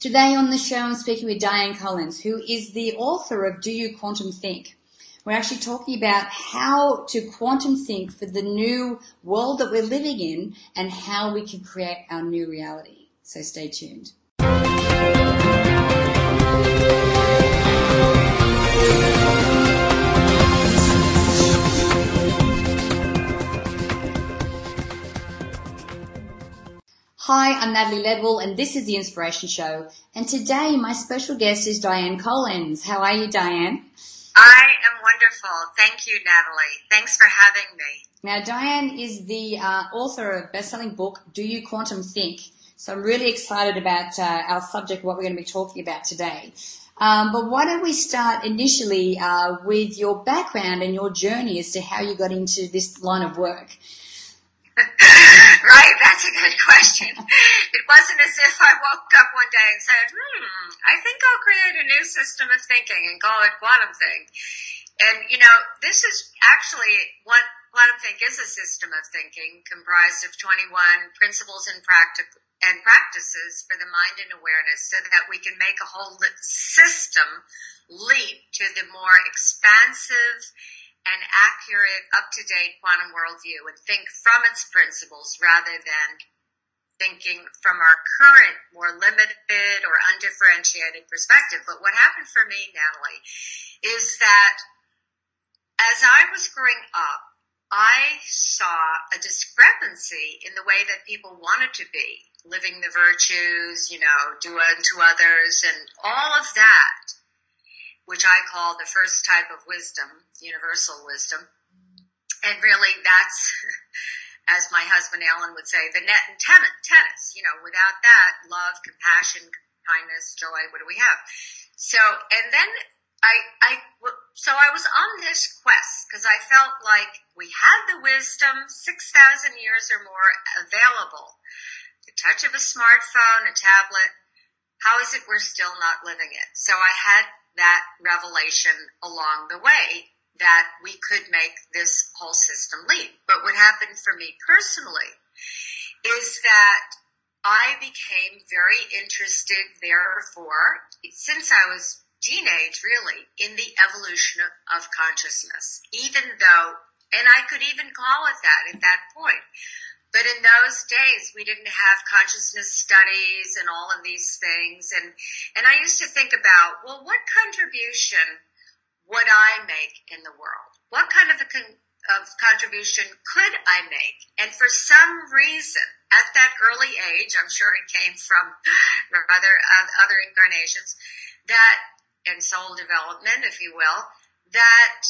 Today on the show, I'm speaking with Dianne Collins, who is the author of Do You Quantum Think? We're actually talking about how to quantum think for the new world that we're living in and how we can create our new reality. So stay tuned. Hi, I'm Natalie Ledwell and this is The Inspiration Show. And today my special guest is Dianne Collins. How are you, Dianne? I am wonderful. Thank you, Natalie. Thanks for having me. Now, Dianne is the uh, author of best-selling book, Do You Quantum Think? So I'm really excited about uh, our subject, what we're going to be talking about today. Um, but why don't we start initially uh, with your background and your journey as to how you got into this line of work? right, that's a good question. It wasn't as if I woke up one day and said, hmm, I think I'll create a new system of thinking and call it quantum think. And, you know, this is actually what quantum think is a system of thinking comprised of 21 principles and practice and practices for the mind and awareness so that we can make a whole system leap to the more expansive and accurate, up-to-date quantum worldview and think from its principles rather than thinking from our current, more limited or undifferentiated perspective. But what happened for me, Natalie, is that as I was growing up, I saw a discrepancy in the way that people wanted to be, living the virtues, you know, do unto others and all of that which I call the first type of wisdom, universal wisdom. And really that's, as my husband Alan would say, the net and tennis. You know, without that, love, compassion, kindness, joy, what do we have? So, and then I, I, so I was on this quest because I felt like we had the wisdom 6,000 years or more available. The touch of a smartphone, a tablet. How is it we're still not living it? So I had that revelation along the way that we could make this whole system leap. But what happened for me personally is that I became very interested, therefore, since I was teenage, really, in the evolution of, consciousness, even though, and I could even call it that at that point. But in those days, we didn't have consciousness studies and all of these things. And, and I used to think about, well, what contribution would I make in the world? What kind of a con- of contribution could I make? And for some reason, at that early age, I'm sure it came from other, uh, other incarnations, that, and soul development, if you will, that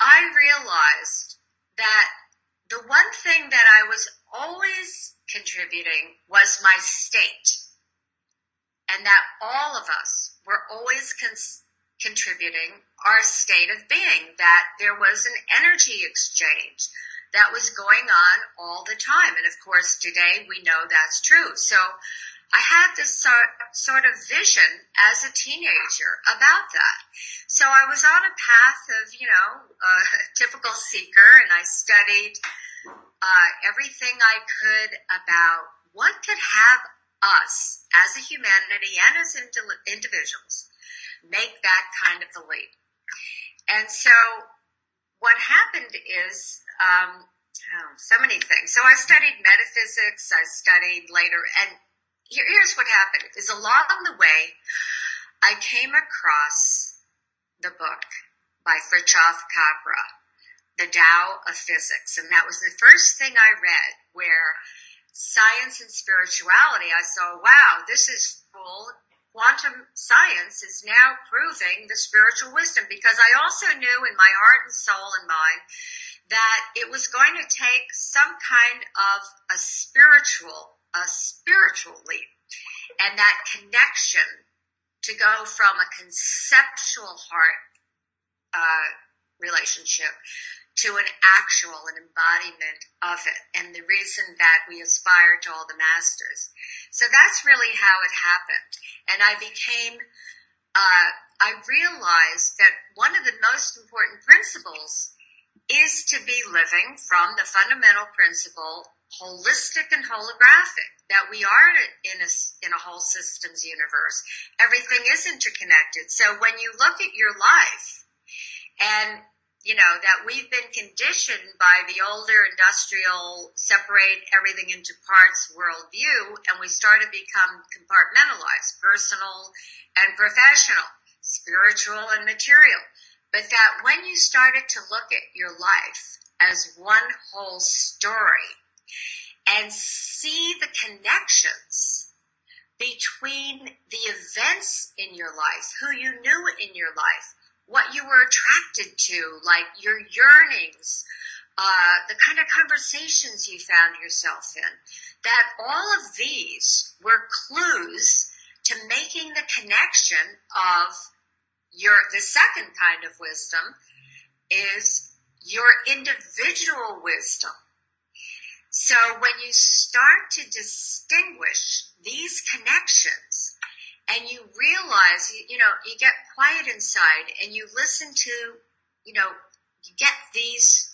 I realized that the one thing that I was always contributing was my state. And that all of us were always contributing our state of being, that there was an energy exchange that was going on all the time. And of course, today we know that's true. So I had this sort, of vision as a teenager about that. So I was on a path of, you know, a typical seeker and I studied uh, everything I could about what could have us as a humanity and as individuals make that kind of a leap. And so what happened is, um, oh, so many things. So I studied metaphysics. I studied later, and here's what happened: is along the way, I came across the book by Fritjof Capra, the Tao of Physics. And that was the first thing I read where science and spirituality, I saw, wow, this is cool. Quantum science is now proving the spiritual wisdom because I also knew in my heart and soul and mind that it was going to take some kind of a spiritual, a spiritual leap and that connection to go from a conceptual heart, uh, relationship to an actual, an embodiment of it, and the reason that we aspire to all the masters. So that's really how it happened. And I became, uh, I realized that one of the most important principles is to be living from the fundamental principle holistic and holographic, that we are in a, in a whole systems universe. Everything is interconnected. So when you look at your life and you know, that we've been conditioned by the older industrial separate everything into parts worldview and we start to become compartmentalized, personal and professional, spiritual and material. But that when you started to look at your life as one whole story and see the connections between the events in your life, who you knew in your life, what you were attracted to, like your yearnings, uh, the kind of conversations you found yourself in, that all of these were clues to making the connection of your, the second kind of wisdom is your individual wisdom. So when you start to distinguish these connections, and you realize, you, you know, you get quiet inside and you listen to, you know, you get these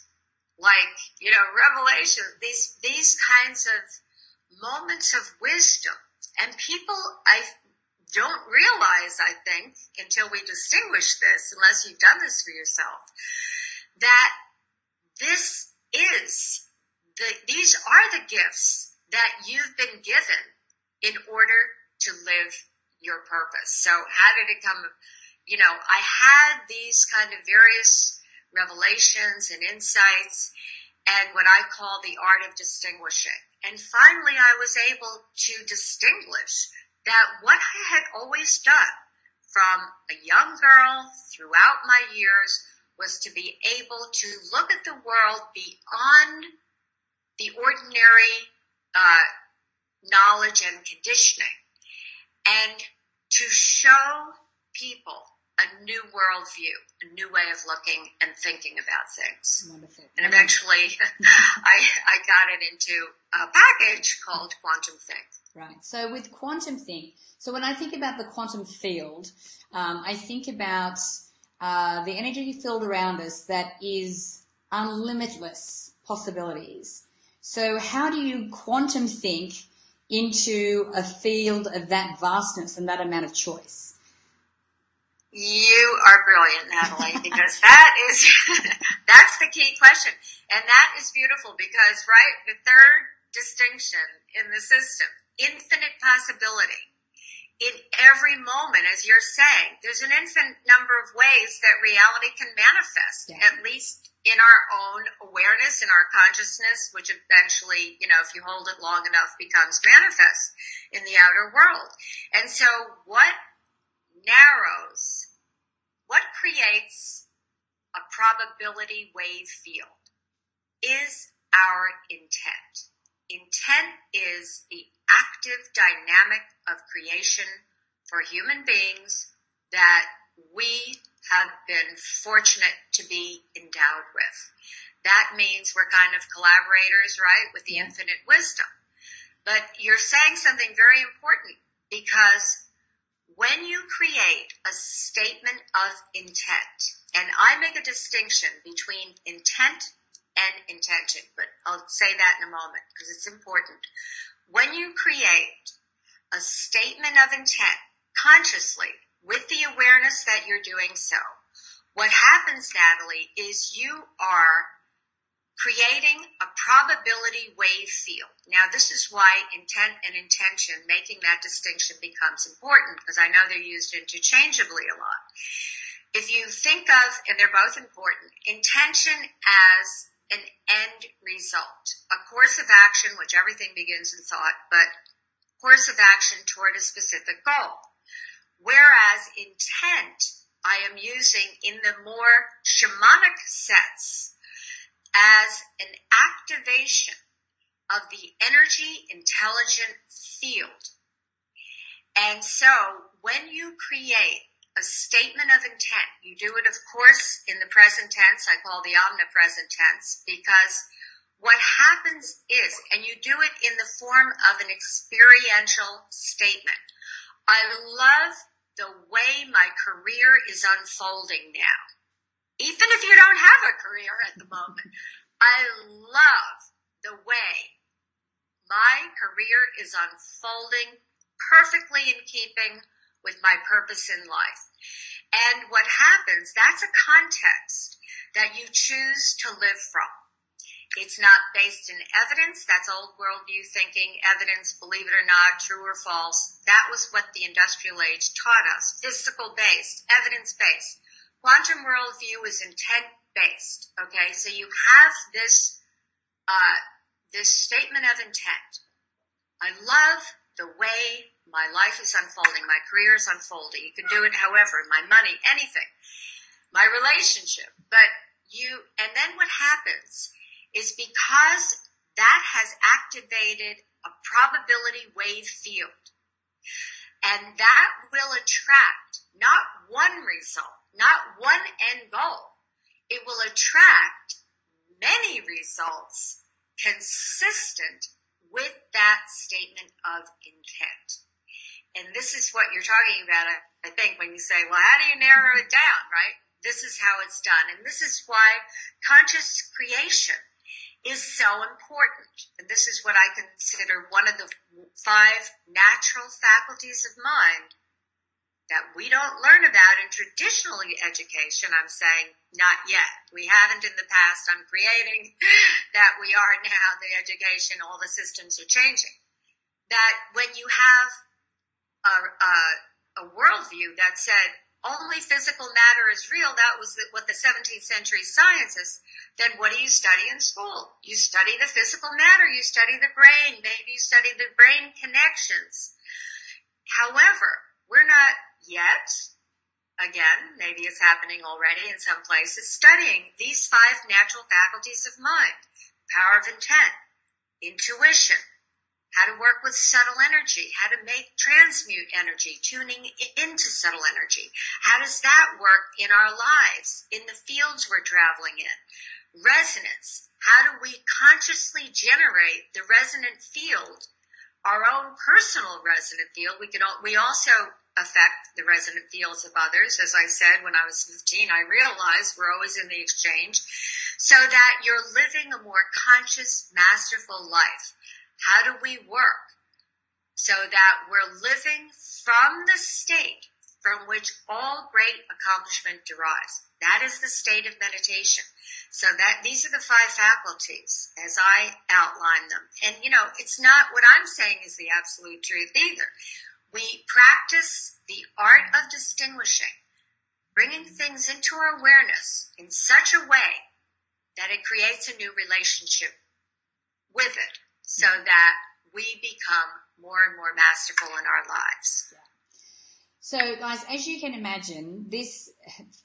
like, you know, revelation, these, these kinds of moments of wisdom. And people, I don't realize, I think, until we distinguish this, unless you've done this for yourself, that this is the, these are the gifts that you've been given in order to live your purpose. So how did it come? You know, I had these kind of various revelations and insights and what I call the art of distinguishing. And finally I was able to distinguish that what I had always done from a young girl throughout my years was to be able to look at the world beyond the ordinary uh, knowledge and conditioning and to show people a new worldview, a new way of looking and thinking about things. Wonderful. And eventually I, I got it into a package called Quantum Think. Right. So with Quantum Think, so when I think about the quantum field, um, I think about uh, the energy field around us that is unlimitless possibilities. So how do you quantum think into a field of that vastness and that amount of choice? You are brilliant, Natalie, because that is, that's the key question. And that is beautiful because, right, the third distinction in the system, infinite possibility. In every moment, as you're saying, there's an infinite number of ways that reality can manifest, yeah. at least in our own awareness, in our consciousness, which eventually, you know, if you hold it long enough becomes manifest in the outer world. And so what narrows, what creates a probability wave field is our intent. Intent is the active dynamic of creation for human beings that we have been fortunate to be endowed with. That means we're kind of collaborators, right, with the infinite wisdom. But you're saying something very important because when you create a statement of intent, and I make a distinction between intent and intention, but I'll say that in a moment because it's important. When you create a statement of intent consciously, with the awareness that you're doing so, what happens, Natalie, is you are creating a probability wave field. Now, this is why intent and intention, making that distinction becomes important because I know they're used interchangeably a lot. If you think of, and they're both important, intention as an end result, a course of action, which everything begins in thought, but course of action toward a specific goal. Whereas intent, I am using in the more shamanic sense as an activation of the energy intelligent field. And so when you create a statement of intent, you do it of course in the present tense, I call the omnipresent tense, because what happens is, and you do it in the form of an experiential statement. I love the way my career is unfolding now. Even if you don't have a career at the moment, I love the way my career is unfolding perfectly in keeping with my purpose in life. And what happens, that's a context that you choose to live from. It's not based in evidence. That's old worldview thinking, evidence, believe it or not, true or false. That was what the industrial age taught us. Physical based, evidence based. Quantum worldview is intent based. Okay. So you have this, uh, this statement of intent. I love the way my life is unfolding. My career is unfolding. You can do it however, my money, anything, my relationship. But you, and then what happens is because that has activated a probability wave field. And that will attract not one result, not one end goal. It will attract many results consistent with that statement of intent. And this is what you're talking about, I think, when you say, well, how do you narrow it down, right? This is how it's done. And this is why conscious creation is so important. And this is what I consider one of the five natural faculties of mind that we don't learn about in traditional education. I'm saying not yet. We haven't in the past. I'm creating that we are now the education. All the systems are changing. That when you have a, a, a worldview that said only physical matter is real, that was what the 17th century scientists, then what do you study in school? You study the physical matter, you study the brain, maybe you study the brain connections. However, we're not yet, again, maybe it's happening already in some places, studying these five natural faculties of mind. Power of intent, intuition, how to work with subtle energy, how to make transmute energy, tuning into subtle energy. How does that work in our lives, in the fields we're traveling in? Resonance. How do we consciously generate the resonant field, our own personal resonant field? We can, we also affect the resonant fields of others. As I said, when I was 15, I realized we're always in the exchange so that you're living a more conscious, masterful life. How do we work so that we're living from the state from which all great accomplishment derives? That is the state of meditation. So that these are the five faculties as I outline them. And you know, it's not what I'm saying is the absolute truth either. We practice the art of distinguishing, bringing things into our awareness in such a way that it creates a new relationship with it so that we become more and more masterful in our lives. So, guys, as you can imagine, this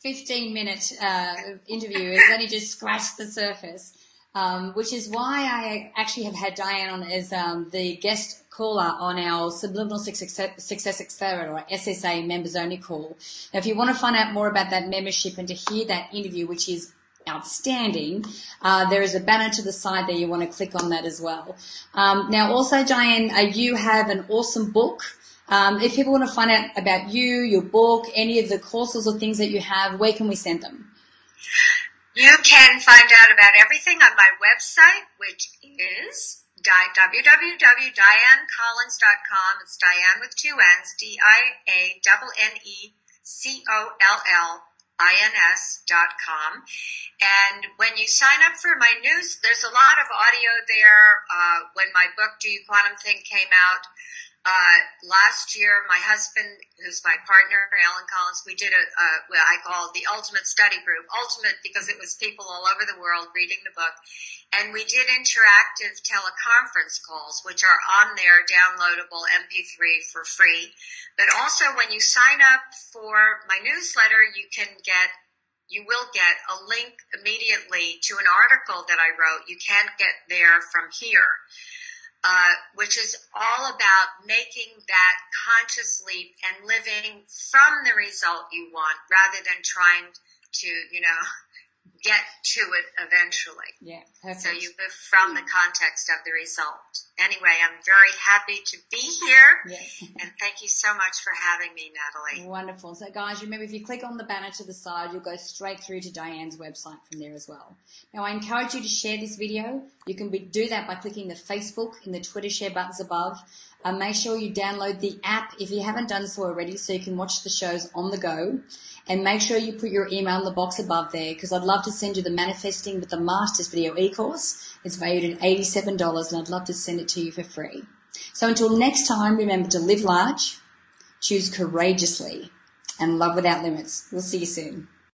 15 minute uh, interview has only just scratched the surface, um, which is why I actually have had Dianne on as um, the guest caller on our Subliminal Success, Success Accelerator or SSA members only call. Now, if you want to find out more about that membership and to hear that interview, which is outstanding. Uh, there is a banner to the side there. You want to click on that as well. Um, now, also, Dianne, uh, you have an awesome book. Um, if people want to find out about you, your book, any of the courses or things that you have, where can we send them? You can find out about everything on my website, which is www.diannecollins.com. It's Dianne with two N's, D-I-A-N-N-E-C-O-L-L ins.com. And when you sign up for my news, there's a lot of audio there. Uh, when my book, Do You Quantum Think came out, uh, last year, my husband, who's my partner, Alan Collins, we did a, a what I call the ultimate study group. Ultimate because it was people all over the world reading the book. And we did interactive teleconference calls, which are on there, downloadable MP3 for free. But also when you sign up for my newsletter, you can get you will get a link immediately to an article that I wrote. You can't get there from here. Uh, which is all about making that conscious leap and living from the result you want rather than trying to, you know, get to it eventually. Yeah, perfect. So you live from the context of the result. Anyway, I'm very happy to be here. Yes. And thank you so much for having me, Natalie. Wonderful. So guys, remember if you click on the banner to the side, you'll go straight through to Dianne's website from there as well. Now I encourage you to share this video. You can be, do that by clicking the Facebook and the Twitter share buttons above. Uh, make sure you download the app if you haven't done so already so you can watch the shows on the go. And make sure you put your email in the box above there because I'd love to send you the Manifesting with the Masters video e-course. It's valued at $87 and I'd love to send it to you for free. So until next time, remember to live large, choose courageously, and love without limits. We'll see you soon.